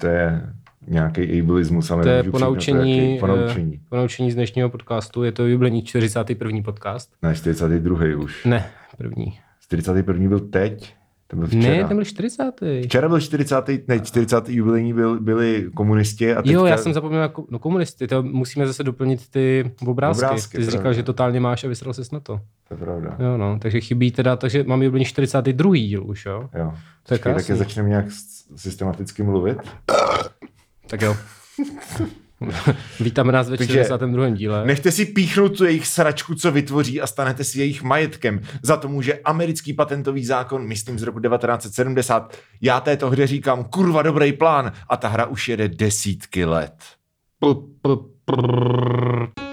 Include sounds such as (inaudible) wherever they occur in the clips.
To je nějaký ableismus, ale To je ponaučení, ponaučení. eh, ponaučení z dnešního podcastu. Je to jubilejní 41. podcast. Ne, 42. už. Ne, první. 41. byl teď, to byl včera. Ne, ten byl 40. Včera byl 40. ne, 40. jubilejní byl, byli komunisti a teďka... Jo, já jsem zapomněl jako, no komunisty, to musíme zase doplnit ty obrázky. Obrázky, ty jsi říkal, pravda. že totálně máš a vysral ses na to. To je pravda. Jo, no, takže chybí teda, takže máme jubilejní 42. díl už, jo? Jo. To je krásný. je začneme nějak systematicky mluvit. Tak jo. (laughs) (laughs) Vítáme nás ve Takže 42. díle. Nechte si píchnout tu jejich sračku, co vytvoří a stanete si jejich majetkem. Za to může americký patentový zákon, myslím z roku 1970. Já této hře říkám kurva dobrý plán a ta hra už jede desítky let. P- p- prrrr.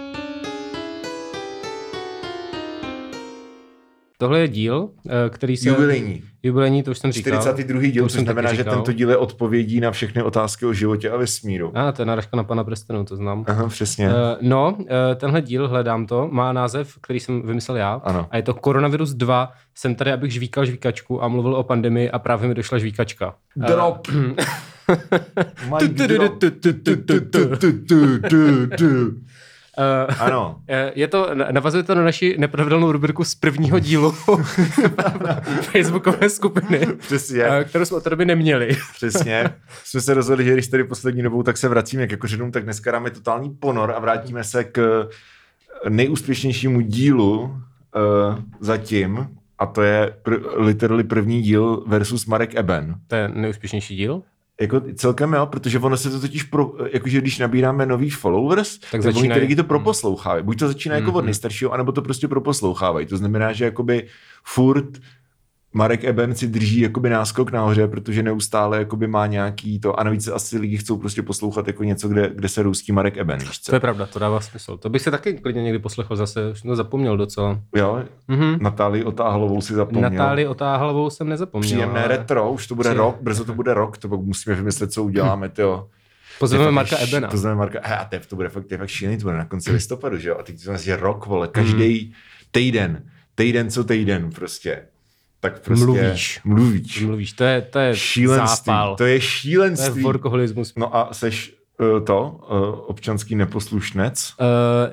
Tohle je díl, eh, který se... Jubilejní. Jubilejní, to už jsem říkal. 42. díl, To už což jsem znamená, že tento díl je odpovědí na všechny otázky o životě a vesmíru. A, to je náražka na pana Prestonu, to znám. Aha, přesně. Uh, no, uh, tenhle díl, hledám to, má název, který jsem vymyslel já. Ano. A je to Koronavirus 2. Jsem tady, abych žvíkal žvíkačku a mluvil o pandemii a právě mi došla žvíkačka. Drop. (laughs) Mic (laughs) Uh, Ano. (laughs) Eh, Je to, navazuje to na naši nepravidelnou rubriku z prvního dílu (laughs) Facebookové skupiny, Přesně. eh, kterou jsme od té doby neměli. Přesně. (laughs) Jsme se rozhodli, že když tady poslední dobou, tak se vracíme k kořenům, tak dneska dáme totální ponor a vrátíme se k nejúspěšnějšímu dílu uh, zatím, a to je pr- literally první díl versus Marek Eben. To je nejúspěšnější díl. Jako celkem jo, protože ono se to totiž, pro, jakože když nabíráme nový followers, tak, tak oni začínají- lidi to proposlouchávají. Buď to začíná jako od Mhm. nejstaršího, anebo to prostě proposlouchávají. To znamená, že jakoby furt Marek Eben si drží jakoby náskok nahoře, protože neustále jakoby má nějaký to, a navíc asi lidi chcou prostě poslouchat jako něco, kde, kde se roustí Marek Eben, víš co? To je pravda, to dává smysl. To bych se taky klidně někdy poslechl zase, už to zapomněl docela. Jo, Mhm. Natálii Otáhlovou si zapomněl. Natálii Otáhlavou jsem nezapomněl. Příjemné ale retro, už to bude Příjemné. rok, brzo to bude rok, to pak musíme vymyslet, co uděláme, tyjo. Pozveme Marka Ebena. Pozveme Marka, he, a to, bude fakt, to je fakt šílený, to bude na konci listopadu, že jo? A teď to je rok, vole, každý týden, týden co týden prostě. Tak prostě Mluvíš. Mluvíš. Mluvíš, to je, to je Šílenství. zápal. To je To je šílenství. workoholismus. No a seš to, uh, občanský neposlušnec. Uh,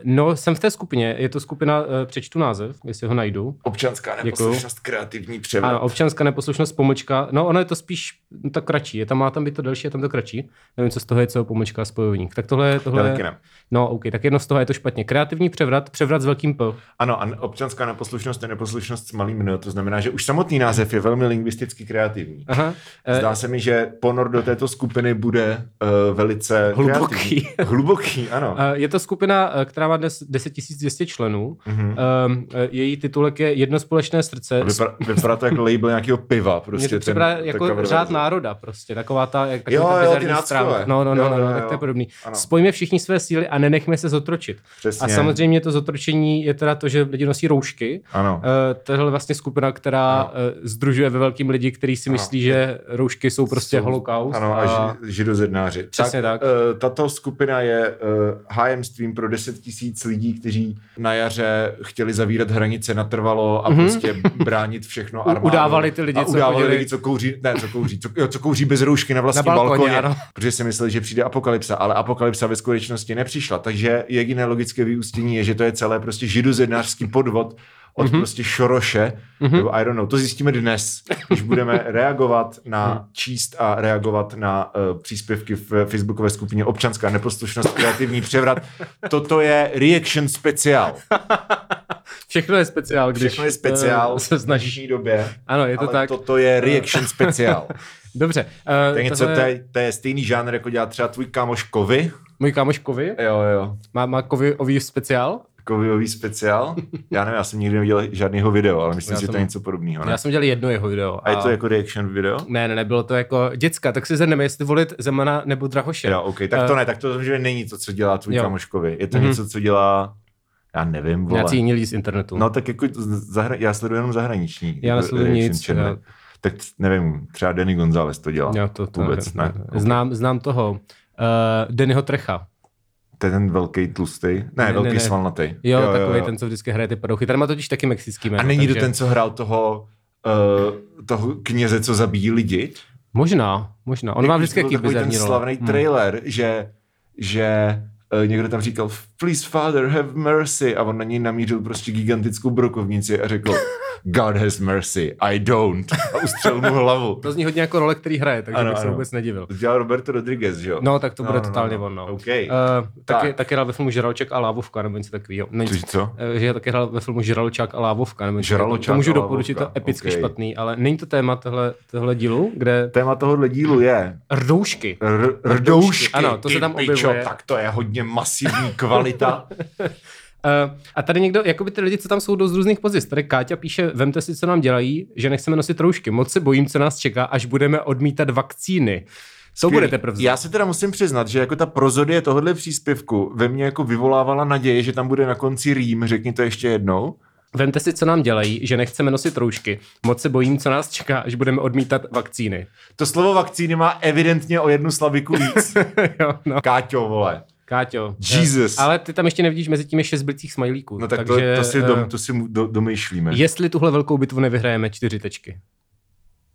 no, jsem v té skupině, je to skupina, uh, přečtu název, jestli ho najdu. Občanská neposlušnost, kreativní převrat. Ano, občanská neposlušnost, pomlčka. No, ono je to spíš no, tak kratší. Je tam, má tam být to delší, je tam to kratší. Nevím, co z toho je, co pomlčka a spojovník. Tak tohle, Já tohle taky ne. No, OK, tak jedno z toho je to špatně. Kreativní převrat, převrat s velkým P. Ano, a občanská neposlušnost je neposlušnost s malým N, to znamená, že už samotný název je velmi lingvisticky kreativní. Aha. Eh, Zdá se mi, že ponor do této skupiny bude uh, velice Hluboký. kreativní. (laughs) Hluboký, ano. Eh, Je to skupina, eh, která má dnes 10 200 členů. Mhm. Um, její titulek je Jedno společné srdce. Vypadá, vypadá to jako label nějakého piva. Prostě to ten- jako řád národa prostě, taková ta, jak, Jo, ta jo, ty náckové. No, no, no, Jo, no, jo, no, tak to je podobný. Ano. Spojíme všichni své síly a nenechme se zotročit. Přesně. A samozřejmě to zotročení je teda to, že lidi nosí roušky. Ano. Tohle je vlastně skupina, která uh, združuje ve velkým lidi, kteří si Ano. myslí, že roušky jsou prostě Jsou- holokaust. Ano, a ži- židozednáři. Přesně tak. eh, tato skupina je uh, hájemstvím pro 10 tisíc lidí, kteří na jaře chtěli zavírat hranice natrvalo a Mhm. prostě bránit všechno (laughs) U- armádou. udávali ty lidi, a co udávali chodili- lidi, co kouří, ne, co kouří, co, jo, co kouří bez roušky na vlastním Na balkoně, balkoně, ano. protože si mysleli, že přijde apokalypsa, ale apokalypsa ve skutečnosti nepřišla. Takže jediné logické vyústění je, že to je celé prostě židozednářský podvod od Mhm. mm-hmm. prostě Šoroše, mm-hmm. nebo I don't know, to zjistíme dnes, když budeme (laughs) reagovat na, číst a reagovat na uh, příspěvky v facebookové skupině Občanská neposlušnost, kreativní převrat. Toto je reaction speciál. (laughs) Všechno je speciál, když Všechno je speciál eh, v se snažíš. dnešní době. Ano, je to ale tak. toto je reaction (laughs) speciál. Dobře. To je Uh, něco, to je, to je stejný žánr, jako dělá třeba tvůj kámoš Kovy. Můj kámoš Kovy Jo, jo. má, má Kovy ový speciál. Kovyový speciál. Já nevím, já jsem nikdy neviděl žádného video, ale myslím Já si, že to jsem- je něco podobného. Já Ne? jsem dělal jedno jeho video. A je to jako reaction video? Ne, ne, ne, bylo to jako děcka, tak si zhrneme, jestli volit Zemana nebo Drahoše. Jo, OK, tak to Eh, ne, tak to že není to, co dělá tvůj jo. kamoškovi. Je to Mhm. něco, co dělá, já nevím, vole. Nějací jiní lidi z internetu. No tak jako zahra... já sleduju jenom zahraniční. Já jako nesleduju reaction nic, já- Tak nevím, třeba Danny González to dělá. jo, to, to, Vůbec ne. Znám, znám toho. Uh, Dennyho Trecha. To je ten velký tlustý, ne, Ne, velký ne, ne. svalnatý. Jo, jo, takový ten, co vždycky hraje ty padouchy. Tady má totiž taky mexický jméno. A není takže... to ten, co hrál toho, uh, toho kněze, co zabíjí lidi? Možná, možná. On má vždycky jaký takový ten slavný Hmm. trailer, že, že eh, někdo tam říkal please father have mercy a on na něj namířil prostě gigantickou brokovnici a řekl God has mercy, I don't a ustřel mu hlavu. To zní hodně jako role, který hraje, takže Ano, bych se ano. vůbec nedivil. To dělal Roberto Rodriguez, že jo? No, tak to bude no, totálně no. on, no. OK. Uh, taky, Tak. taky hrál ve filmu Žraloček a Lávovka, nebo něco takového. Není, Což co? eh, že taky hrál ve filmu Žraločák a Lávovka, nebo něco Žraločák To můžu a doporučit, to epicky OK. špatný, ale není to téma tohle, tohle dílu, kde Téma tohohle dílu je rdoušky. r- rdoušky. Ano, to se Ty tam objevuje. Tak to je hodně masivní kvalita. Uh, (laughs) a tady někdo, jakoby ty lidi, co tam jsou dost různých pozic. Tady Káťa píše, vemte si, co nám dělají, že nechceme nosit roušky. Moc se bojím, co nás čeká, až budeme odmítat vakcíny. Skvělý. bude teprve. Já se teda musím přiznat, že jako ta prozodie tohohle příspěvku ve mně jako vyvolávala naději, že tam bude na konci rým, řekni to ještě jednou. Vemte si, co nám dělají, že nechceme nosit roušky. Moc se bojím, co nás čeká, až budeme odmítat vakcíny. To slovo vakcíny má evidentně o jednu slaviku víc. (laughs) jo, no. Káťo, vole. Káťo. Jesus. Eh, Ale ty tam ještě nevidíš mezi těmi šest blících smajlíků. No tak takže, to, to si, eh, dom, to si do, domýšlíme. Jestli tuhle velkou bitvu nevyhrajeme, čtyři tečky.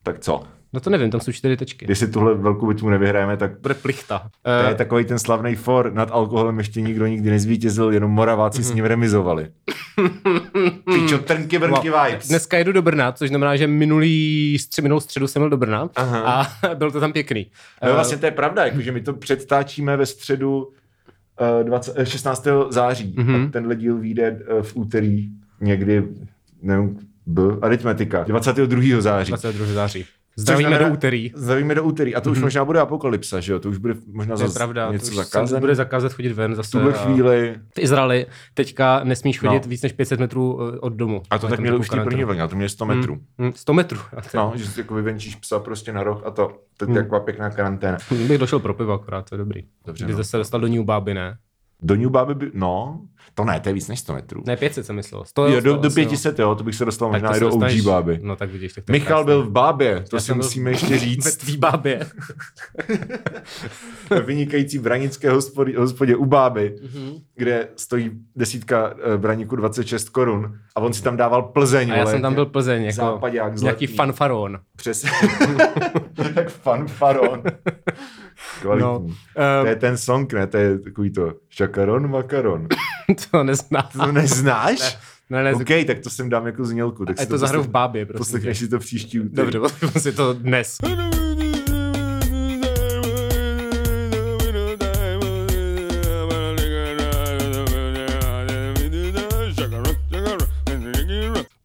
Tak co? No to nevím, tam jsou čtyři tečky. Si tuhle velkou bitvu nevyhrajeme, tak Bude plichta. to je Eh, takový ten slavný for. Nad alkoholem ještě nikdo nikdy nezvítězil, jenom Moraváci s ním remizovali. (laughs) Pičo, trnky, brnky, Wow. vibes. Dneska jedu do Brna, což znamená, že minulý stři, minulou středu jsem byl do Brna Aha. a (laughs) byl to tam pěkný. No, vlastně to je pravda, jakože my to předtáčíme ve středu eh, 20, eh, 16. září Mhm. a tenhle díl vyjde eh, v úterý někdy, nevím, B, aritmetika, 22. září. 22. září. Zdravíme znamená- do úterý. Zdravíme do úterý a to už možná bude apokalypsa, že jo? To už bude možná zase pravda, něco to už zakázané. bude zakázat chodit ven zase. v tuhle a- chvíli. V Izraeli teďka nesmíš chodit No. víc než 500 metrů eh, od domu. A to tak měli už té první vlně, a to měli 100 metrů. Hmm, hmm, 100 metrů. A No, že si jako vyvenčíš psa prostě na roh a to, to je taková pěkná karanténa. Bych došel pro pivo akorát, to je dobrý. Dobře, Kdyby no. se dostal do New Báby, ne? Do New Baby by, no, to ne, to je víc než 100 metrů. Ne, 500 jsem myslel. 100, Jo, do, 100 do asi, 500, jo, to bych se dostal no. Tak možná i do OG dostaneš- Báby. No tak vidíš, tak to Michal krásný. byl v Bábě, to Já si musíme ještě (laughs) Ve říct. tvý bábě. (laughs) Ve vynikající branické hospodě, hospodě u Báby, Mhm. kde stojí desítka eh, braníků 26 korun a on si tam dával Plzeň. A já vole, jsem tam byl Plzeň, jako západák nějaký fanfaron. Přes... (laughs) tak fanfaron. Kvalitní. No, No, to um, je ten song, ne? To je takový to šakaron, makaron. to (laughs) neznám. To neznáš? Ne, ne, OK, tak to sem dám jako znělku. Tak a si to zahraju v poslech- bábě, prosím. Poslechneš si to příští úterý. Dobře, (laughs) poslechnu si to dnes.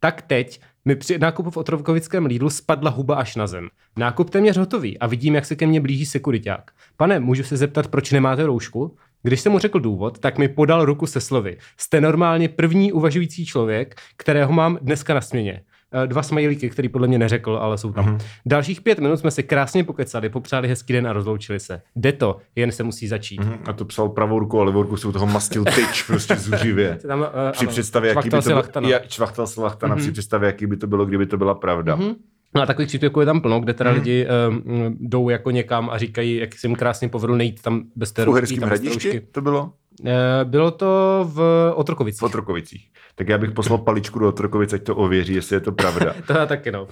Tak teď mi při nákupu v Otrokovickém Lidlu spadla huba až na zem. Nákup téměř hotový a vidím, jak se ke mně blíží sekuriták. Pane, můžu se zeptat, proč nemáte roušku? Když jsem mu řekl důvod, tak mi podal ruku se slovy. Jste normálně první uvažující člověk, kterého mám dneska na směně. Eh, Dva smajlíky, který podle mě neřekl, ale jsou tam. Dalších pět minut jsme se krásně pokecali, popřáli hezký den a rozloučili se. Jde to, jen se musí začít. Mhm, A to psal pravou rukou a levou rukou se u toho mastil tyč prostě zuřivě. (laughs) Tam, uh, Při představě, jaký by to si bylo, lachtana. ja, čvachtal si lachtana při představě, jaký by to bylo, kdyby to byla pravda. Mhm. No a takových příspěvků je tam plno, kde Mhm. teda lidi um, jdou jako někam a říkají, jak se jim krásně povedlo nejít tam bez té V Uherském bez té hradišti to bylo? Eh, Bylo to v Otrokovicích. V Otrokovicích. Tak já bych poslal paličku do Otrokovic, ať to ověří, jestli je to pravda. (laughs) To je taky, no. Uh,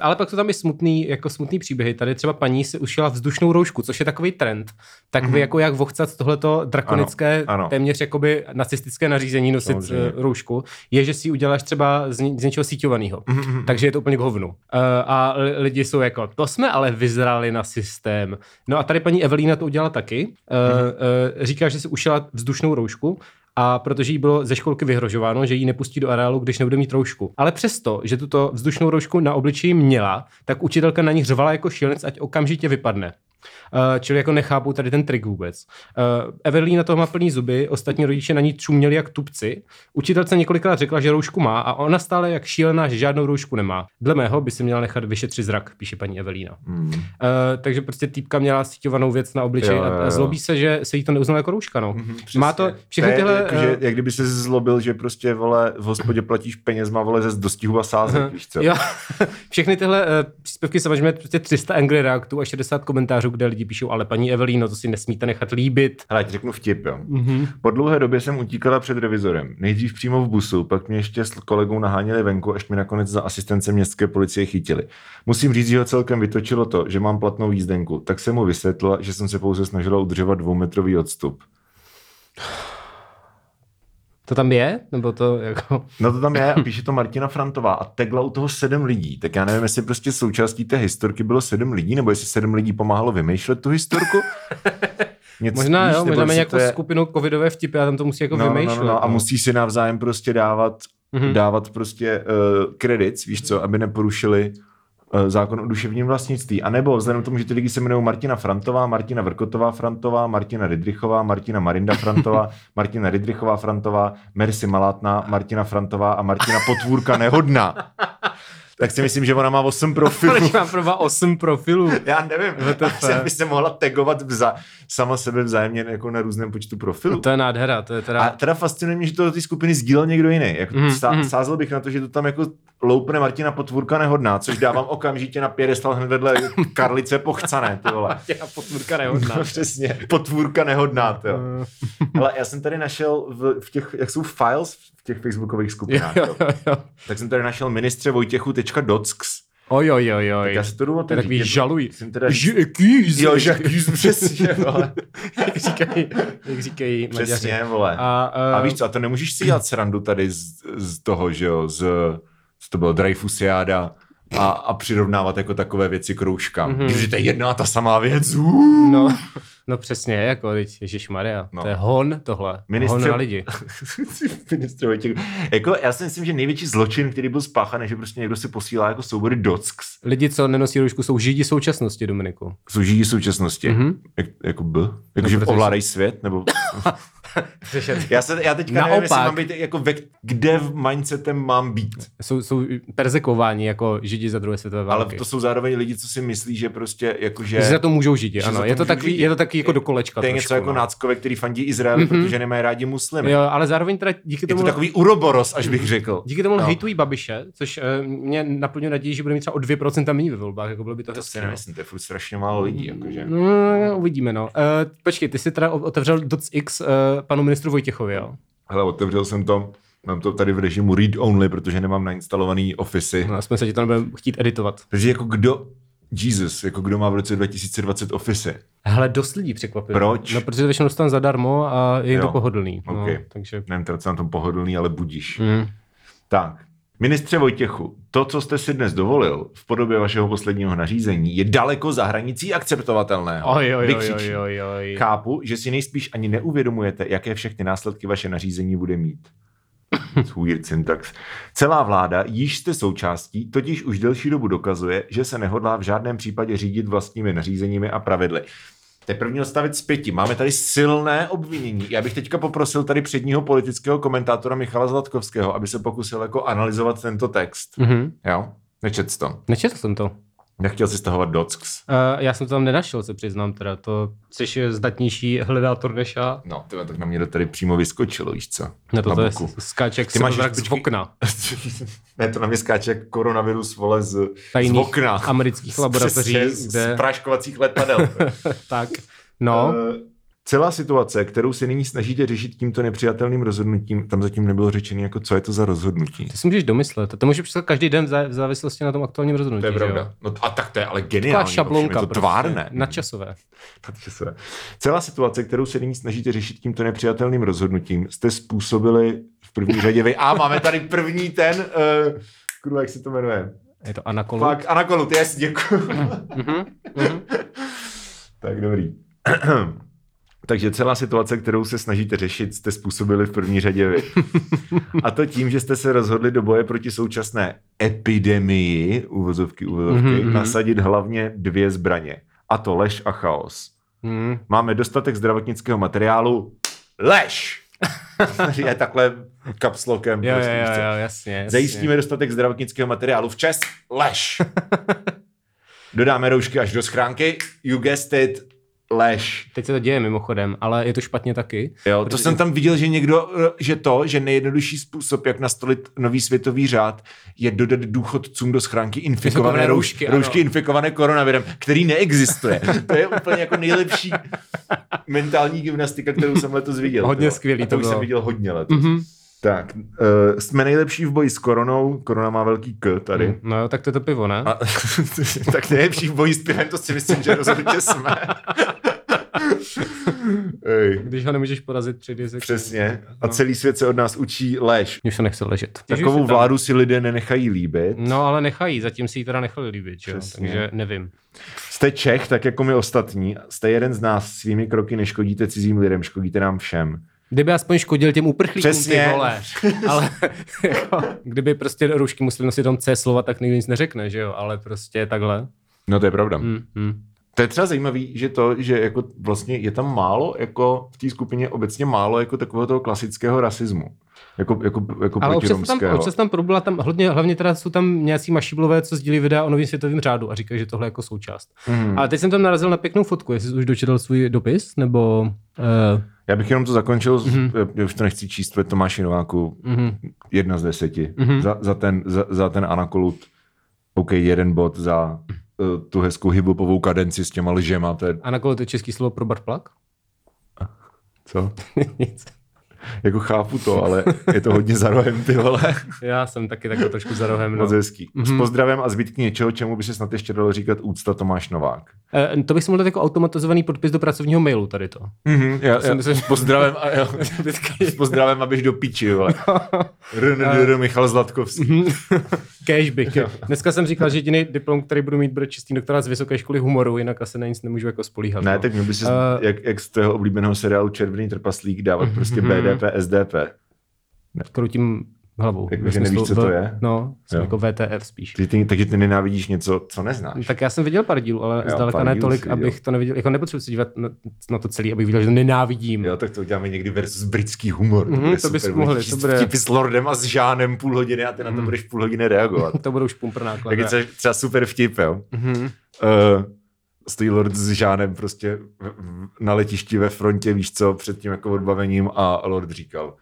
ale pak jsou tam i smutný, jako smutný příběhy. Tady třeba paní si ušila vzdušnou roušku, což je takový trend. Tak vy jako jak vochcat tohleto drakonické, Mhm. Ano, ano. téměř jakoby nacistické nařízení nosit Samozřejmě. uh, roušku, je, že si uděláš třeba z, z něčeho síťovaného. Mhm, Takže je to úplně k hovnu. Uh, a li- lidi jsou jako, to jsme ale vyzrali na systém. No a tady paní Evelína to udělala taky. Uh, Mhm. uh, říká, že si ušila vzdušnou roušku, a protože jí bylo ze školky vyhrožováno, že ji nepustí do areálu, když nebude mít roušku. Ale přesto, že tuto vzdušnou roušku na obličeji měla, tak učitelka na ní řvala jako šílenec, ať okamžitě vypadne. Uh, čili jako nechápou tady ten trik vůbec. Uh, Evelína toho má plný zuby, ostatní rodiče na ní čuměli jak tupci. Učitelce několikrát řekla, že roušku má a ona stále jak šílená, že žádnou roušku nemá. Dle mého by si měla nechat vyšetřit zrak, píše paní Evelína. Mm. Uh, takže prostě týpka měla síťovanou věc na obličeji Jo, jo, a, zlobí se, že se jí to neuznalo jako rouška. No. Mhm, Má to všechny je tyhle... Jako, eh, že, jak kdyby se zlobil, že prostě vole, v hospodě platíš penězma, vole, ze dostihu a sázek, víš co? Jo, (laughs) všechny tyhle uh, příspěvky samozřejmě prostě 300 angry reaktů a 60 komentářů, kde lidi píšou, ale paní Evelino, to si nesmíte nechat líbit. Ti řeknu vtip, jo. Mm-hmm. Po dlouhé době jsem utíkala před revizorem. Nejdřív přímo v busu, pak mě ještě s kolegou naháněli venku, až mi nakonec za asistence městské policie chytili. Musím říct, že ho celkem vytočilo to, že mám platnou jízdenku. Tak jsem mu vysvětlila, že jsem se pouze snažila udržovat dvoumetrový odstup. To tam je? Nebo to jako... No to tam je a píše to Martina Frantová a tegla u toho sedm lidí. Tak já nevím, jestli prostě součástí té historky bylo sedm lidí, nebo jestli sedm lidí pomáhalo vymýšlet tu historku. (laughs) Něco, Možná víš, jo, možná mají jako to je- skupinu covidové vtipy a tam to musí jako no, no, vymýšlet. no, no, a musí si navzájem prostě dávat, Mhm. mm-hmm. dávat prostě uh, kredit, víš co, aby neporušili zákon o duševním vlastnictví. A nebo vzhledem k tomu, že ty lidi se jmenují Martina Frantová, Martina Vrkotová Frantová, Martina Ridrichová, Martina Marinda Frantová, (laughs) Martina Ridrichová Frantová, Mercy Malátná, Martina Frantová a Martina Potvůrka Nehodná. (laughs) Tak si myslím, že ona má 8 profilů. Proč mám pro 8 profilů? Já nevím, asi by se mohla tagovat vza, sama sebe vzájemně jako na různém počtu profilů. To je nádhera, to je teda... A teda fascinuje mě, že to do té skupiny sdílel někdo jiný. Jako mm, mhm. sázel bych na to, že to tam jako loupne Martina Potvůrka nehodná, což dávám okamžitě na pědestal hned vedle Karlice Pochcané, ty vole. (laughs) Já potvrka nehodná. No, přesně, potvůrka nehodná, ty jo. Ale já jsem tady našel v, v těch, jak jsou files v těch facebookových skupinách, jo, jo. jo, tak jsem tady našel ministře Vojtěchu.docs. Oj, oj, oj, Tak oj. já si to jdu otevřít. takový žaluj. Jsem teda... J'accuse. Jo, j'accuse, (laughs) přesně, vole. jak říkají, jak říkají Maďaři. Přesně, vole. A, A uh, víš co, a to nemůžeš si dělat srandu tady z, z toho, že jo, z, co to bylo, Dreyfusiáda a, a přirovnávat jako takové věci k rouškám. Mhm. Mm-hmm. Když to je jedna a ta samá věc. Uh. no, (laughs) no přesně, jako, teď, Maria, No. to je hon tohle, Ministře- hon na lidi. (laughs) Ministr Vojtěch. Jako, já si myslím, že největší zločin, který byl spáchan, je, že prostě někdo si posílá jako soubory docs. Lidi, co nenosí roušku, jsou židi současnosti, Dominiku. Jsou židi současnosti. Mhm. Mm-hmm. Jak, jako B? Jako, že protože ovládají svět? Nebo... (laughs) já, se, já teďka nevím, jestli Naopak. mám být, jako ve, kde v mindsetem mám být. Jsou, jsou perzekováni jako židi za druhé světové Ale války. to jsou zároveň lidi, co si myslí, že prostě jakože... Že za to můžou židi, že ano. Je to, takový, židi. je to taky jako do kolečka To je něco jako no. náckové, který fandí Izraeli, mm-hmm. protože nemají rádi muslimy. Jo, ale zároveň teda díky Je tomu... to takový uroboros, až bych řekl. Díky tomu No. no. hejtují Babiše, což uh, mě naplňuje naději, že bude mít třeba o 2% méně ve volbách, jako bylo by to To hezké. si no. nemyslím, to je furt strašně málo lidí. Jakože. No, uvidíme, no. Uh, počkej, ty jsi teda otevřel DOTX uh, panu ministru Vojtěchovi, jo? Hele, otevřel jsem to, mám to tady v režimu read only, protože nemám nainstalovaný Office. No, aspoň se ti to nebudeme chtít editovat. Takže jako kdo, Jesus, jako kdo má v roce 2020 Office? Hele, dost lidí překvapilo. Proč? No, protože to většinou dostanu zadarmo a je Jo, to pohodlný. No, ok. takže... Nevím, teda co na tom pohodlný, ale budíš. Mm. Tak, ministře Vojtěchu, to, co jste si dnes dovolil v podobě vašeho posledního nařízení, je daleko za hranicí akceptovatelného. Oj, oj, oj, oj, oj. Chápu, že si nejspíš ani neuvědomujete, jaké všechny následky vaše nařízení bude mít. (laughs) Weird syntax. Celá vláda, již jste součástí, totiž už delší dobu dokazuje, že se nehodlá v žádném případě řídit vlastními nařízeními a pravidly. To je první odstavec z pěti. Máme tady silné obvinění. Já bych teďka poprosil tady předního politického komentátora Michala Zlatkovského, aby se pokusil jako analyzovat tento text. Mhm. Jo? Nečet jsi to. Nečetl jsem to. Nechtěl si stahovat docs. Uh, já jsem to tam nenašel, se přiznám teda. To jsi je zdatnější hledátor než já. No, tyhle, tak na mě to tady přímo vyskočilo, víš co? Na to, Na to je boku. skáče jak Ty máš z okna. (laughs) ne, to na mě skáče koronavirus, vole, z, z Tajných okna. amerických laboratoří, Přesně, kde- Z práškovacích letadel. (laughs) tak, no. Eh, Celá situace, kterou se nyní snažíte řešit tímto nepřijatelným rozhodnutím, tam zatím nebylo řečeno, jako co je to za rozhodnutí. Ty si můžeš domyslet. To může přestat každý den v zá- v závislosti na tom aktuálním rozhodnutí. To je pravda. No, a tak to je ale Taková geniální. šablonka. Je to prostě, tvárné. Nadčasové. Nadčasové. Celá situace, kterou se nyní snažíte řešit tímto nepřijatelným rozhodnutím, jste způsobili v první řadě vy. A máme tady první ten, uh, kurva, jak se to jmenuje? Je to Anakolu. Fakt, Anakolu, ty jasně, děkuji. Mhm, mhm. tak dobrý. (clears throat) Takže celá situace, kterou se snažíte řešit, jste způsobili v první řadě vy. (laughs) A to tím, že jste se rozhodli do boje proti současné epidemii, uvozovky, uvozovky, Mhm, mm-hmm. mhm. nasadit hlavně dvě zbraně. A to lež a chaos. Mhm. Máme dostatek zdravotnického materiálu. Lež! (laughs) je takhle kapslokem. Jo, jo, prostě, jo, co. jo, jasně, jasně. Zajistíme dostatek zdravotnického materiálu včas. Lež! (laughs) Dodáme roušky až do schránky. You guessed it. Lež. Teď se to děje mimochodem, ale je to špatně taky. Jo, to Protože- jsem tam viděl, že někdo, že to, že nejjednodušší způsob, jak nastolit nový světový řád, je dodat důchodcům do schránky infikované roušky, roušky, ano. infikované koronavirem, který neexistuje. (laughs) To je úplně jako nejlepší mentální gymnastika, kterou jsem letos viděl. Hodně skvělý to to už bylo. jsem viděl hodně letos. Mhm. Tak, uh, jsme nejlepší v boji s koronou, korona má velký K tady. No jo, tak to je to pivo, ne? A, (laughs) tak nejlepší v boji s pivem, to si myslím, že rozhodně jsme. Ej, Když ho nemůžeš porazit, přijde se... přesně. A celý svět se od nás učí lež. Už se nechce ležet. Takovou tam. vládu si lidé nenechají líbit. No ale nechají, zatím si ji teda nechali líbit, že jo? Takže nevím. Jste Čech, tak jako my ostatní. Jste jeden z nás. Svými kroky neškodíte cizím lidem, škodíte nám všem. Kdyby aspoň škodil těm uprchlíkům, Přesně. ty vole. Ale (laughs) jako, kdyby prostě roušky museli nosit tom C slova, tak nikdo nic neřekne, že jo? Ale prostě takhle. No to je pravda. Hmm, hmm. To je třeba zajímavý, že to, že jako vlastně je tam málo, jako v té skupině obecně málo jako takového toho klasického rasismu. Jako, jako, jako Ale občas tam, občas tam probila tam, hodně, hlavně teda jsou tam nějací mašiblové, co sdílí videa o novém světovém řádu a říkají, že tohle je jako součást. Mhm. Ale teď jsem tam narazil na pěknou fotku, jestli jsi už dočetl svůj dopis, nebo... Uh, Já bych jenom to zakončil, Mhm. mm-hmm. já už to nechci číst, to je Tomáši Nováku, uh-huh. jedna z deseti. Mhm. Mm-hmm. Za, za, ten, za, za ten anakolut, OK, jeden bod za uh, tu hezkou hiphopovou kadenci s těma lžema, to je, A nakonec to je český slovo pro barplak? co? (laughs) Nic. Jako chápu to, ale je to hodně za rohem, ty vole. Já jsem taky takhle trošku za rohem. No. Moc hezký. Mhm. S pozdravem a zbytky něčeho, čemu by se snad ještě dalo říkat úcta Tomáš Novák. Eh, to bych si mohl jako automatizovaný podpis do pracovního mailu tady to. Mm-hmm, já, jsem myslel, s pozdravem, a, jo, (laughs) s pozdravem, abyš do piči, vole. RNDR Michal Zlatkovský. Kéž bych. Dneska jsem říkal, že jediný diplom, který budu mít, bude čistý doktorát z Vysoké školy humoru, jinak asi na nic nemůžu jako spolíhat. Ne, no. tak měl by si, Eh, jak, jak z toho oblíbeného seriálu Červený trpaslík dávat prostě Mhm. BDP, SDP. Krutím hlavou. Jako, že nevíš, co to je? No, jsem Jo. jako VTF spíš. Ty, ty, takže ty nenávidíš něco, co neznáš. Tak já jsem viděl pár dílů, ale Jo, zdaleka ne tolik, abych to neviděl. Jako nepotřebuji se dívat na, na to celé, abych viděl, že to nenávidím. Jo, tak to uděláme někdy versus britský humor. Mhm, bude to bys super. mohli, to bude- vtipy s Lordem a s Žánem půl hodiny a ty na to budeš půl hodiny reagovat. (laughs) To budou špumpr náklad. Tak je třeba, třeba super vtip, jo. Mhm. Uh, stojí Lord s Žánem prostě na letišti ve frontě, víš co, před tím jako odbavením a Lord říkal,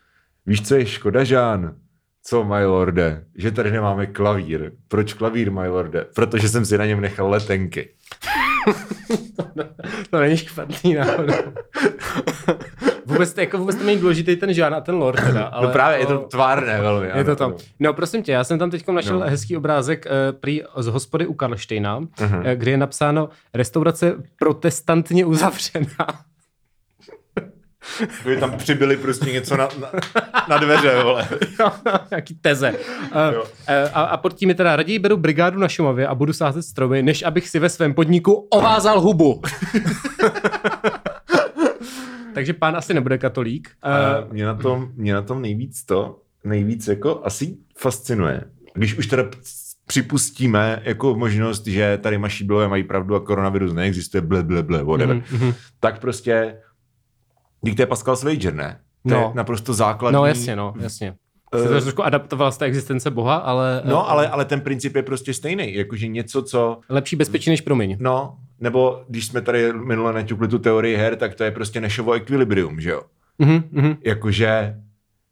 víš co je škoda, Žán? Co, my lorde? Že tady nemáme klavír. Proč klavír, my lorde? Protože jsem si na něm nechal letenky. (laughs) To není špatný náhodou. (laughs) vůbec, to, jako vůbec to není důležitý ten žán a ten lord teda. Ale, no právě, je to tvárné velmi. Je to tam. No prosím tě, já jsem tam teď našel No. no. hezký obrázek uh, prý z hospody u Karlštejna, uh-huh. kde je napsáno restaurace protestantně uzavřená. By tam přibyli prostě něco na, na, na dveře, vole. (laughs) Jaký teze. Uh, Jo. uh, a, a pod tím je teda raději beru brigádu na Šumavě a budu sázet stromy, než abych si ve svém podniku ovázal hubu. (laughs) Takže pán asi nebude katolík. A Uh, mě na tom, mě na tom nejvíc to, nejvíc jako asi fascinuje. Když už teda připustíme jako možnost, že tady mašíbilové mají pravdu a koronavirus neexistuje, ble, ble, ble, whatever, mhm, mhm. tak prostě, dík to je Pascal Swager, ne? To No. je naprosto základní. No jasně, no, jasně. Se to trošku adaptovala z té existence Boha, ale, No, eh, ale, ale ten princip je prostě stejný. Jakože něco, co lepší bezpečí než promiň. No, nebo když jsme tady minule naťukli tu teorii her, tak to je prostě Nashovo ekvilibrium, že jo? Mhm, mhm. Jakože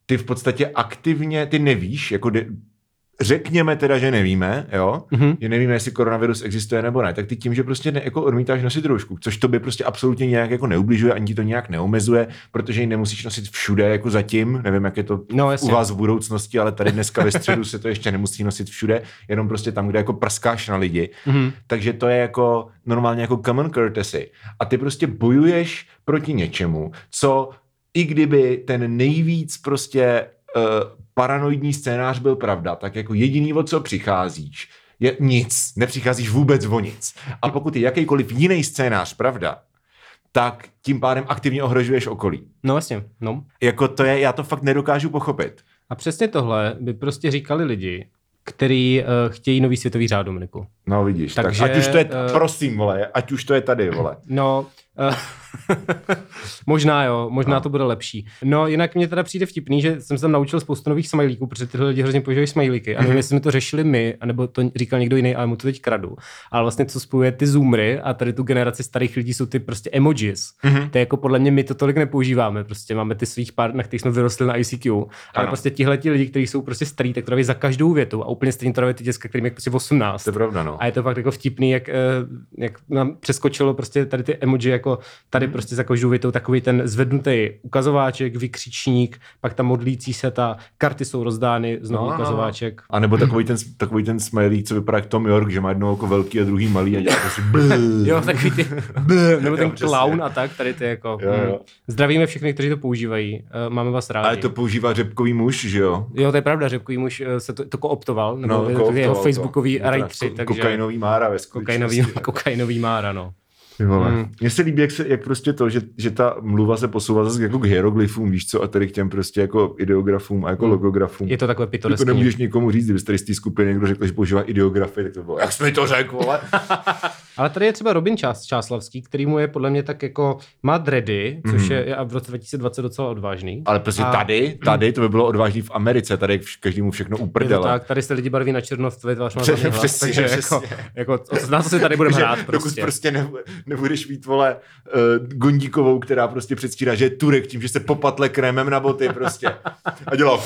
ty v podstatě aktivně, ty nevíš, jako řekněme teda, že nevíme, jo, Mhm. že nevíme, jestli koronavirus existuje nebo ne, tak ty tím, že prostě ne, jako odmítáš nosit roušku, což tobě prostě absolutně nějak jako neubližuje, ani ti to nějak neomezuje, protože ji nemusíš nosit všude jako zatím, nevím, jak je to No, u vás v budoucnosti, ale tady dneska ve středu se to ještě nemusí nosit všude, jenom prostě tam, kde jako prskáš na lidi. Mhm. Takže to je jako normálně jako common courtesy. A ty prostě bojuješ proti něčemu, co i kdyby ten nejvíc prostě uh, paranoidní scénář byl pravda, tak jako jediný, o co přicházíš, je nic. Nepřicházíš vůbec o nic. A pokud je jakýkoliv jiný scénář pravda, tak tím pádem aktivně ohrožuješ okolí. No jasně, no. Jako to je, já to fakt nedokážu pochopit. A přesně tohle by prostě říkali lidi, který uh, chtějí nový světový řád, Dominiku. No vidíš, Takže, tak ať už to je, eh, prosím, vole, ať už to je tady, vole. No, uh, (laughs) možná jo, možná no. to bude lepší. No jinak mě teda přijde vtipný, že jsem se tam naučil spoustu nových smajlíků, protože tyhle lidi hrozně používají smajlíky. A nevím, mm-hmm. jestli jsme to řešili my, anebo to říkal někdo jiný, ale mu to teď kradu. Ale vlastně co spojuje ty zoomery a tady tu generaci starých lidí jsou ty prostě emojis. Mm-hmm. To je jako podle mě my to tolik nepoužíváme. Prostě máme ty svých pár, na kterých jsme vyrostli na ICQ. Ano. Ale prostě tihle ti lidi, kteří jsou prostě starý, tak to za každou větu a úplně stejně to ty děcka, kterým je prostě 18. To je pravda, no. A je to fakt jako vtipný, jak, eh, jak nám přeskočilo prostě tady ty emoji, jako tady mm. prostě za každou větou takový ten zvednutý ukazováček, vykřičník, pak tam modlící se, ta karty jsou rozdány, znovu no, ukazováček. A nebo takový ten, takový ten smiley, co vypadá jak Tom York, že má jedno jako velký a druhý malý a dělá prostě (laughs) Jo, takový ty (laughs) nebo ten jo, clown a tak, tady ty jako. Jo, jo. Hm. Zdravíme všechny, kteří to používají. Uh, máme vás rádi. Ale to používá řepkový muž, že jo? Jo, to je pravda, řepkový muž uh, se to, to kooptoval, nebo no, to jeho facebookový raj 3, takže... Kokainový mára ve kokainový, (laughs) kokainový mára, no. Hmm. Mně se líbí, jak, se, jak prostě to, že, že ta mluva se posouvá zase jako k hieroglyfům, víš co, a tady k těm prostě jako ideografům a jako hmm. logografům. Je to takové pitoreský. To nemůžeš nikomu říct, kdybyste tady z té skupiny někdo řekl, že používá ideografy, tak to bylo, jak jsi mi to řekl, vole. (laughs) Ale tady je třeba Robin Čás, Čáslavský, který mu je podle mě tak jako, má dready, což mm. je v roce 2020 docela odvážný. Ale prostě a... tady, tady to by bylo odvážný v Americe, tady každému všechno uprdele. tak, tady se lidi barví na černo, v tvář má přesně, hlas, přesně, takže přesně. Jako, jako, na co si tady budeme hrát prostě. Dokud prostě ne, nebudeš mít, vole, uh, Gondíkovou, která prostě předstírá, že je Turek tím, že se popatle krémem na boty prostě. A dělá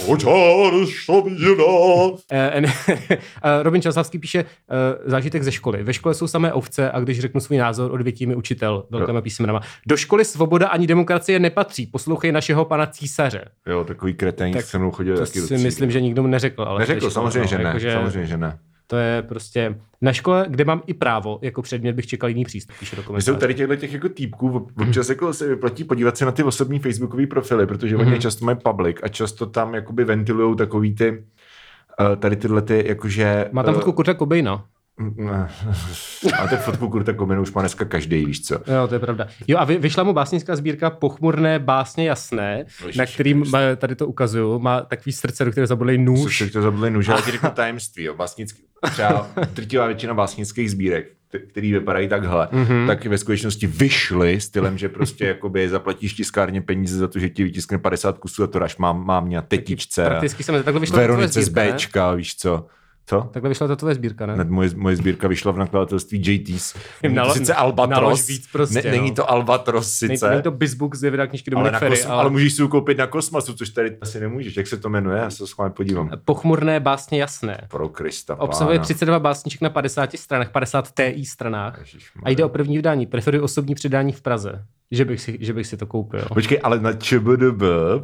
(laughs) eh, Robin Časlavský píše uh, zážitek ze školy. Ve škole jsou samé ovce a když řeknu svůj názor, odvětí mi učitel velkými písmenama. Do školy svoboda ani demokracie nepatří. Poslouchej našeho pana císaře. Jo, takový kretén, tak se mnou chodil to taky si myslím, že nikdo mu neřekl. Ale neřekl, samozřejmě, no, že ne. Jako, že... samozřejmě, že ne. To je prostě na škole, kde mám i právo, jako předmět bych čekal jiný přístup, píše do Jsou tady těchto těch jako týpků, občas jako se vyplatí podívat se na ty osobní facebookové profily, protože oni mm-hmm. často mají public a často tam jakoby ventilujou takový ty, uh, tady tyhle ty, jakože... Má tam uh, fotku Kurta Cobaina. (laughs) A tak fotku Kurta Komenu už má dneska každý, víš co? Jo, to je pravda. Jo a vyšla mu básnická sbírka Pochmurné básně jasné, Ježiš, na kterým má, tady to ukazuju, má takový srdce, do kterého zabodlej nůž. Což to zabodlej nůž, ale ti řeknu (laughs) tajemství, jo. Básnický, třeba drtivá většina básnických sbírek, který vypadají takhle, mm-hmm. tak ve skutečnosti vyšly stylem, že prostě jakoby zaplatíš tiskárně peníze za to, že ti vytiskne 50 kusů a to dáš mám, mám mě tetičce. Prakticky jsem takhle vyšlo Veronice z Bčka, víš co. Co? Takhle vyšla ta tvoje sbírka, ne? ne moje, moje sbírka vyšla v nakladatelství JTs. Nalo, sice Albatros. Víc prostě, ne, no. Není to Albatros sice. Není to Bizbook z vydá knižky Dominik ale, Ferry, kos, ale... ale... můžeš si ji koupit na Kosmasu, což tady asi nemůžeš. Jak se to jmenuje? Já se s vámi podívám. Pochmurné básně jasné. Pro Krista Obsahuje 32 básniček na 50 stranách, 50 TI stranách. A jde o první vydání. Preferuji osobní předání v Praze. Že bych, si, že bych si to koupil. Počkej, ale na ČBDB,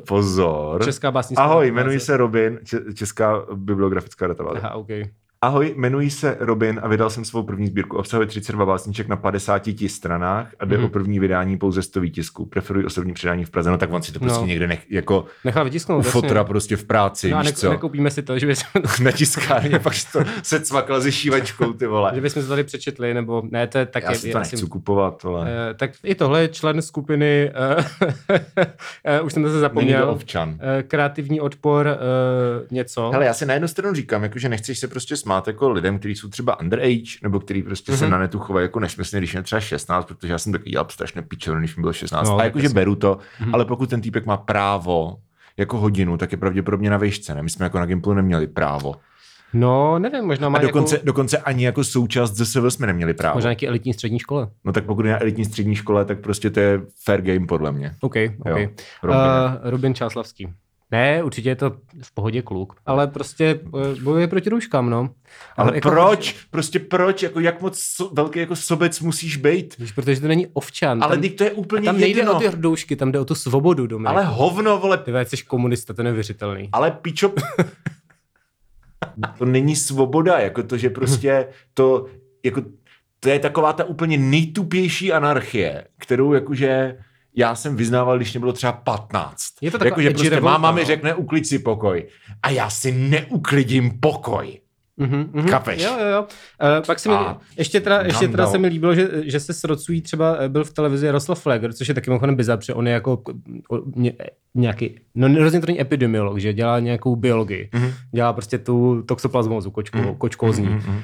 pozor. Česká básnická Ahoj, jmenuji se Robin, Česká bibliografická databáze. Aha, okay. Ahoj, jmenuji se Robin a vydal jsem svou první sbírku. Obsahuje 32 básniček na 50 stranách a jde mm. o první vydání pouze 100 výtisků. Preferuji osobní předání v Praze, no tak on si to prostě no. někde nech, jako Nechá vytisknout. Fotra prostě v práci, no víš ne, co? nekoupíme si to, že bys... (laughs) na tiskárně, pak to se cvakla se šívačkou, ty vole. že bychom to tady přečetli, nebo ne, to je tak... Já si to nechci kupovat, vole. Uh, tak i tohle je člen skupiny, uh, uh, (laughs) už jsem to se zapomněl. Není to ovčan. Uh, kreativní odpor, uh, něco. Hele, já si na jednu stranu říkám, jako, že nechceš se prostě smát jako lidem, kteří jsou třeba underage, nebo který prostě mm-hmm. se mhm. na netu chovají jako nesmyslně, když je třeba 16, protože já jsem taky dělal strašně pičovný, když mi bylo 16. No, a jakože beru to, mm-hmm. ale pokud ten týpek má právo jako hodinu, tak je pravděpodobně na výšce. Ne? My jsme jako na Gimplu neměli právo. No, nevím, možná má A dokonce, jako... dokonce ani jako součást ZSV jsme neměli právo. Možná nějaký elitní střední škole. No tak pokud je na elitní střední škole, tak prostě to je fair game podle mě. OK, OK. Jo, Robin. Uh, Robin Čáslavský. Ne, určitě je to v pohodě kluk, ale prostě eh, bojuje proti rouškám, no. Ale, ale jako proč? Prostě proč? Jako jak moc so, velký jako sobec musíš být? Víš, protože to není ovčan. Ale tam, to je úplně tam nejde jedno. o ty roušky, tam jde o tu svobodu, Dominik. Ale hovno, vole. Ty jsi komunista, to je neuvěřitelný. Ale pičo... to není svoboda, jako to, že prostě to, jako, to je taková ta úplně nejtupější anarchie, kterou jakože já jsem vyznával, když mě bylo třeba 15. Je to jako, že prostě revolta, máma no. mi řekne, uklid si pokoj. A já si neuklidím pokoj. Mhm, mhm. Chápeš? Jo, jo, jo. Uh, pak se mi, A ještě teda, ještě teda se mi líbilo, že, že se srocují třeba, eh, byl v televizi Jaroslav Flegr, což je taky mimochodem bizar, protože on je jako o, ně, nějaký, no rozhodně to není epidemiolog, že dělá nějakou biologii. Mm-hmm. Dělá prostě tu toxoplasmózu kočkovou, mm-hmm. kočkózní. Mm-hmm. Uh,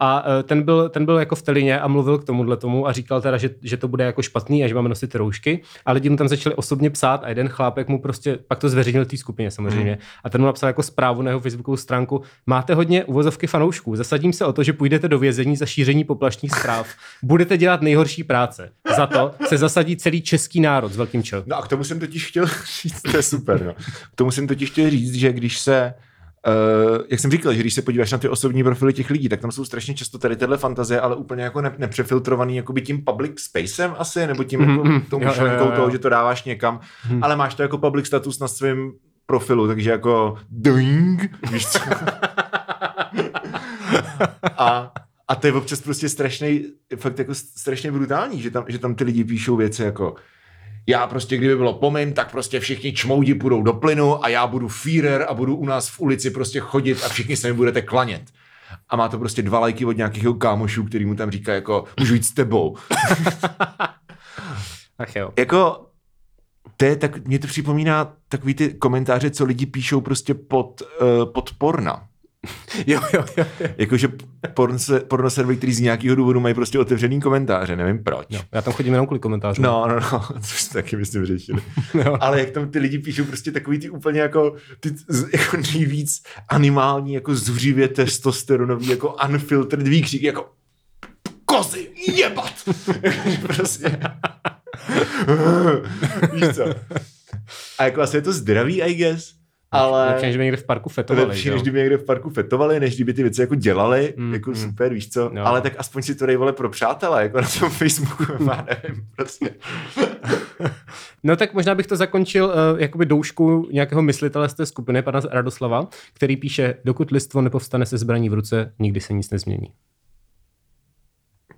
a uh, ten byl, ten byl jako v Telině a mluvil k tomuhle tomu a říkal teda, že, že to bude jako špatný a že máme nosit roušky, a lidi mu tam začali osobně psát a jeden chlápek mu prostě, pak to zveřejnil té skupině samozřejmě, mm. a ten mu napsal jako zprávu na jeho facebookovou stránku, máte hodně uvozovky fanoušků, zasadím se o to, že půjdete do vězení za šíření poplašných zpráv, budete dělat nejhorší práce. Za to se zasadí celý český národ s velkým čel. No a k tomu jsem totiž chtěl říct, to je super, no. K tomu jsem totiž chtěl říct, že když se Uh, jak jsem říkal, že když se podíváš na ty osobní profily těch lidí, tak tam jsou strašně často tady tyhle fantazie, ale úplně jako ne, nepřefiltrovaný jakoby tím public spacem asi, nebo tím jako, Mhm, tou myšlenkou toho, že to dáváš někam, ale máš to jako public status na svém profilu, takže jako doing, víš co? a, a to je občas prostě strašný, fakt jako strašně brutální, že tam, že tam ty lidi píšou věci jako já prostě, kdyby bylo po mým, tak prostě všichni čmoudi půjdou do plynu a já budu Führer a budu u nás v ulici prostě chodit a všichni se mi budete klanět. A má to prostě dva lajky od nějakých kámošů, který mu tam říká jako, můžu jít s tebou. (laughs) Ach jo. jako, to je tak, mě to připomíná takový ty komentáře, co lidi píšou prostě pod, uh, pod porna. (laughs) Jo, jo, jo. jo. Jakože porn se, porno servery, který z nějakého důvodu mají prostě otevřený komentáře, nevím proč. Jo, já tam chodím jenom kvůli komentářům. No, no, no, (laughs) což taky myslím řešili. (laughs) Jo. Ale jak tam ty lidi píšou prostě takový ty úplně jako, ty jako nejvíc animální, jako zuřivě testosteronový, jako unfiltered výkřik, jako kozy, jebat! prostě. (laughs) Víš co? A jako asi je to zdravý, I guess, ale Lepší, než by někde v parku fetovali. lepší, než kdyby někde v parku fetovali, než kdyby ty věci jako dělali, Mm, jako mm. super, víš co, no. ale tak aspoň si to dej vole pro přátelé, jako na tom Facebooku, (laughs) já nevím, prostě. (laughs) No tak možná bych to zakončil uh, jakoby doušku nějakého myslitele z té skupiny, pana Radoslava, který píše, dokud lidstvo nepovstane se zbraní v ruce, nikdy se nic nezmění.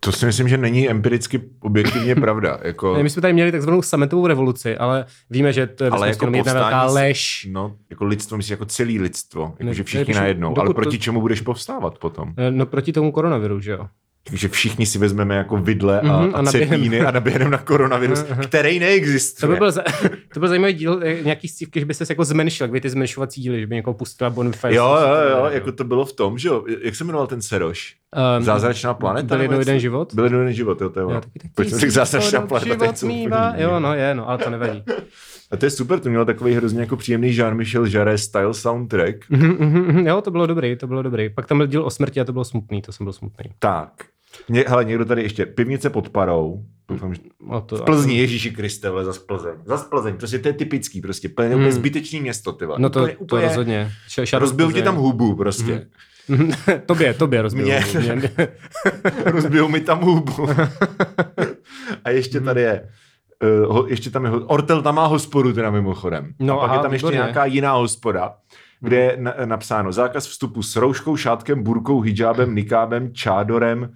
To si myslím, že není empiricky objektivně pravda. (laughs) Jako, My jsme tady měli takzvanou sametovou revoluci, ale víme, že to je ale jako jedna velká lež. No, jako lidstvo, myslím, jako celý lidstvo. Ne, Jako, že to všichni najednou. Ale proti to- čemu budeš povstávat potom? Eh, No proti tomu koronaviru, že jo? Takže všichni si vezmeme jako vidle a, Mhm, mm-hmm, a a cepíny a naběhneme na koronavirus, který To neexistuje. by byl, za, to byl zajímavý díl eh, nějaký scívky, že by se jako zmenšil, jak by ty zmenšovací díly, že by někoho pustila Bonfire. Jo, jo, jo, jako to bylo v tom, že jo, jak se jmenoval ten Seroš? um, Zázračná planeta? Byl jednou jeden život? Byl jednou jeden život, jo, to je ono. Proč jsem řekl zázračná planeta, to život mývá. Jo, no je, no, ale to nevadí. (laughs) A to je super, to mělo takový hrozně jako příjemný Jean-Michel Jarre style soundtrack. Mhm, mhm, mhm, jo, to bylo dobrý, to bylo dobrý. Pak tam byl díl o smrti a to bylo smutný, to jsem byl smutný. Tak. Ně, hele, někdo tady ještě, pivnice pod parou. Doufám, že... O to, V Plzni, Ježíši Kriste, vole, zas Plzeň. Zas Plzeň, prostě to je typický, prostě plně, úplně zbytečný město, ty vole. No to, úplně, to úplně rozhodně. Ša, Rozbil ti tam hubu, prostě. Mhm. (laughs) tobě, tobě rozbil. Mě. Mě. Mě. (laughs) Rozbil mi tam hubu. (laughs) A ještě tady je, uh, ho, ještě tam je, Ortel tam má hospodu teda mimochodem. No a pak aha, je tam ještě výborně. nějaká jiná hospoda, kde je na, napsáno zákaz vstupu s rouškou, šátkem, burkou, hijábem, nikábem, čádorem,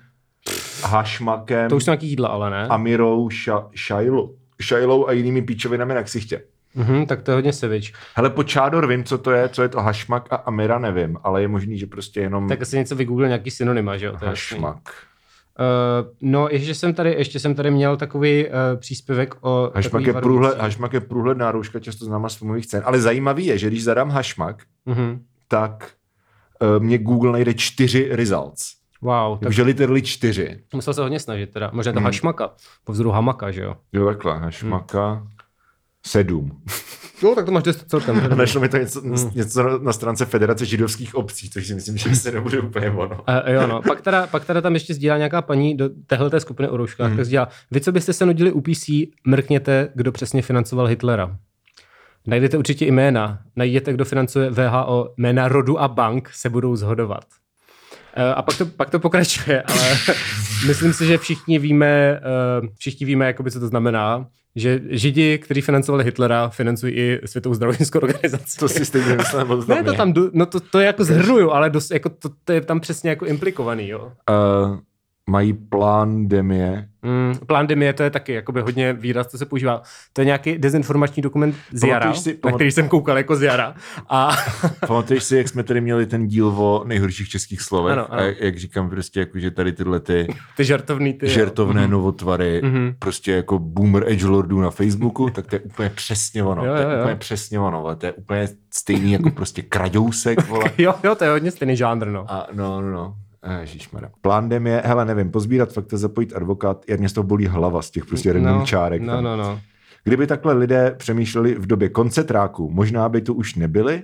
hašmakem, To už jsou nějaký jídla, ale ne? amirou, ša, šajlou, šajlou a jinými píčovinami na ksichtě. Mhm, tak to je hodně sevič. Hele, po čádor vím, co to je, co je to hašmak a amira nevím, ale je možný, že prostě jenom Tak asi něco vygooglil, nějaký synonyma, že jo? je jasný. Uh, no, ještě jsem tady, ještě jsem tady měl takový uh, příspěvek o Hašmak je, průhled, hašmak je průhledná rouška, často známá z filmových cen. Ale zajímavý je, že když zadám hašmak, Mhm. tak uh, mě Google najde čtyři results. Wow, tak Takže literally čtyři. musel se hodně snažit teda. Možná to Mhm. hašmaka, po vzoru hamaka, že jo? Jo, takhle, hašmaka sedm. Jo, tak to máš dost celkem. (laughs) našlo mi to něco, něco na, stránce Federace židovských obcí, což si myslím, že se nebude úplně ono. Uh, jo, no. Pak teda, pak teda tam ještě sdílá nějaká paní do téhle skupiny o rouškách, Mhm. tak sdílá, vy, co byste se nudili u PC, mrkněte, kdo přesně financoval Hitlera. Najdete určitě jména. Najděte, kdo financuje VHO. Jména rodu a bank se budou zhodovat. Eh, A pak to, pak to pokračuje, (laughs) ale myslím si, že všichni víme, eh, všichni víme, jakoby, co to znamená, že Židi, kteří financovali Hitlera, financují i Světovou zdravotnickou organizaci. To si stejně (laughs) myslím, moc ne, to tam, no to, to je jako zhrnuju, ale dost, jako to, to, je tam přesně jako implikovaný, jo. Uh, mají plán demie. Mm, plán demie, to je taky jakoby hodně výraz, co se používá. To je nějaký dezinformační dokument z Jara, Pamatuješ si- na pamat- který jsem koukal jako z Jara. A (laughs) Pamatuješ si, jak jsme tady měli ten díl o nejhorších českých slovech? Ano, ano. A jak říkám prostě, jako, že tady tyhle ty (laughs) ty žartovný ty. jo. žertovné novotvary, Mhm. prostě jako boomer edgelordů na Facebooku, tak to je úplně přesně ono. Jo, to je jo, jo. úplně přesně ono, ale to je úplně stejný jako prostě kraďousek, vole. (laughs) Jo, jo, to je hodně stejný žánr, no. A no, no, no. Ježišmarja. Plán dem je, hele, nevím, pozbírat fakta, zapojit advokát, jak mě z toho bolí hlava z těch prostě random no, čárek. No, tam. no, no. Kdyby takhle lidé přemýšleli v době koncetráku, možná by tu už nebyli?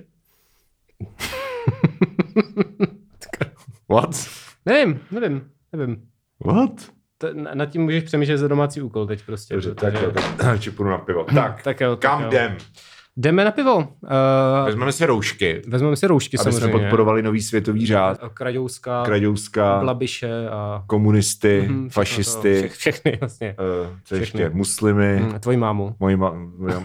What? Nevím, nevím, nevím. What? To, na, nad tím můžeš přemýšlet za domácí úkol teď prostě. Dobře, tak jo, tak (clears throat) čipu na pivo. Tak, Tak jo, tak kam jo. Jdem? Jdeme na pivo. Uh, Vezmeme si roušky, vezmeme si roušky aby jsme samozřejmě. podporovali nový světový řád, Krajouska, Kraďouska, Blabiše a komunisty, všechno fašisty, To, vše, všechny, vlastně. eh, co všechny. ještě, muslimy, Mm, Tvoji mámu. moji ma-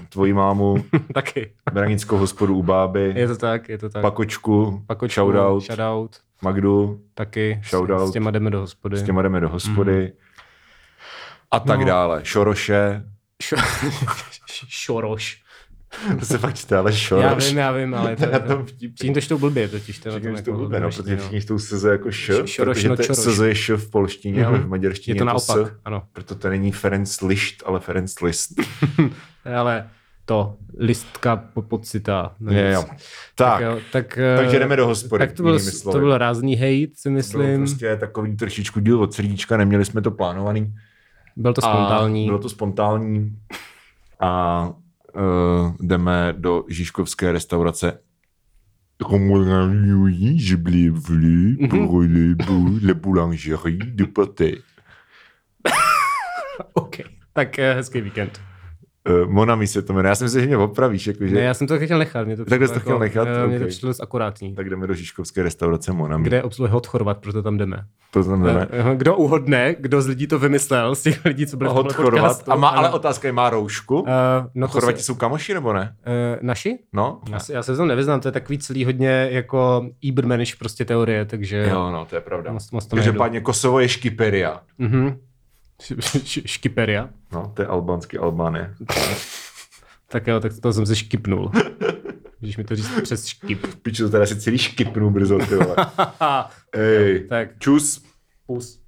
tvoji mámu, (laughs) Taky. Branickou hospodu u báby, Je to tak, je to tak. Pakočku, Pakočku, shoutout, shoutout, Magdu, taky. Shoutout. S, s těma jdeme do hospody. s těma jdeme do hospody a tak No. dále. Šoroše, Šo- (laughs) Šoroš. To se fakt čte, ale Já šoroš. vím, já vím, ale (laughs) to, na tom vtipný. to čtou blbě totiž. To Všichni to jako blbě, no, protože všichni čtou SZ jako š, Šoroš, protože no, to. SZ je š v polštině, ale v Mhm. maďarštině Je to je to naopak, S. ano. Proto to není Ferenc Lišt, ale Ferenc List. (laughs) Ale to, listka po pocita. No Je, jo. Tak, jo, tak, takže eh, jdeme do hospody, Tak to byl, to byl rázný hate, si to byl myslím. prostě takový trošičku díl od srdíčka, neměli jsme to plánovaný. Byl to A spontánní. Bylo to spontánní a uh, jdeme do Žižkovské restaurace. Je blé Mhm. pour le bout, la boulangerie du pâté. (laughs) OK. Tak eh, hezký víkend. Uh, Monami se to jmenuje. Já jsem si, že mě opravíš, jakože... Ne, já jsem to chtěl nechat. Mě to Takhle přišlo jsi to chtěl nechat? eh, Mně to Ok. přišlo dost akurátní. Tak jdeme do Žižkovské restaurace Monami. Kde obsluhuje hot Chorvat, proto tam jdeme. To tam jdeme. Eh, Kdo uhodne, kdo z lidí to vymyslel, z těch lidí, co byli v Hot tomhle Chorvat. A má, ale otázka je, má roušku? Uh, no to Chorvati se, jsou kamoši nebo ne? uh, naši? No? Já se, já se v tom nevyznám, to je takový celý hodně jako Ibermanish prostě teorie, takže... Jo, no, to je pravda. Moc, moc to. Každopádně Kosovo je Škiperia. Mhm. Škiperia. No, to je albánský Albánie. (laughs) Tak jo, tak to jsem se škipnul. Když (laughs) mi to říct přes škip. Piču, to teda si celý škipnu brzo, ty vole. (laughs) Ej, tak, čus. pus.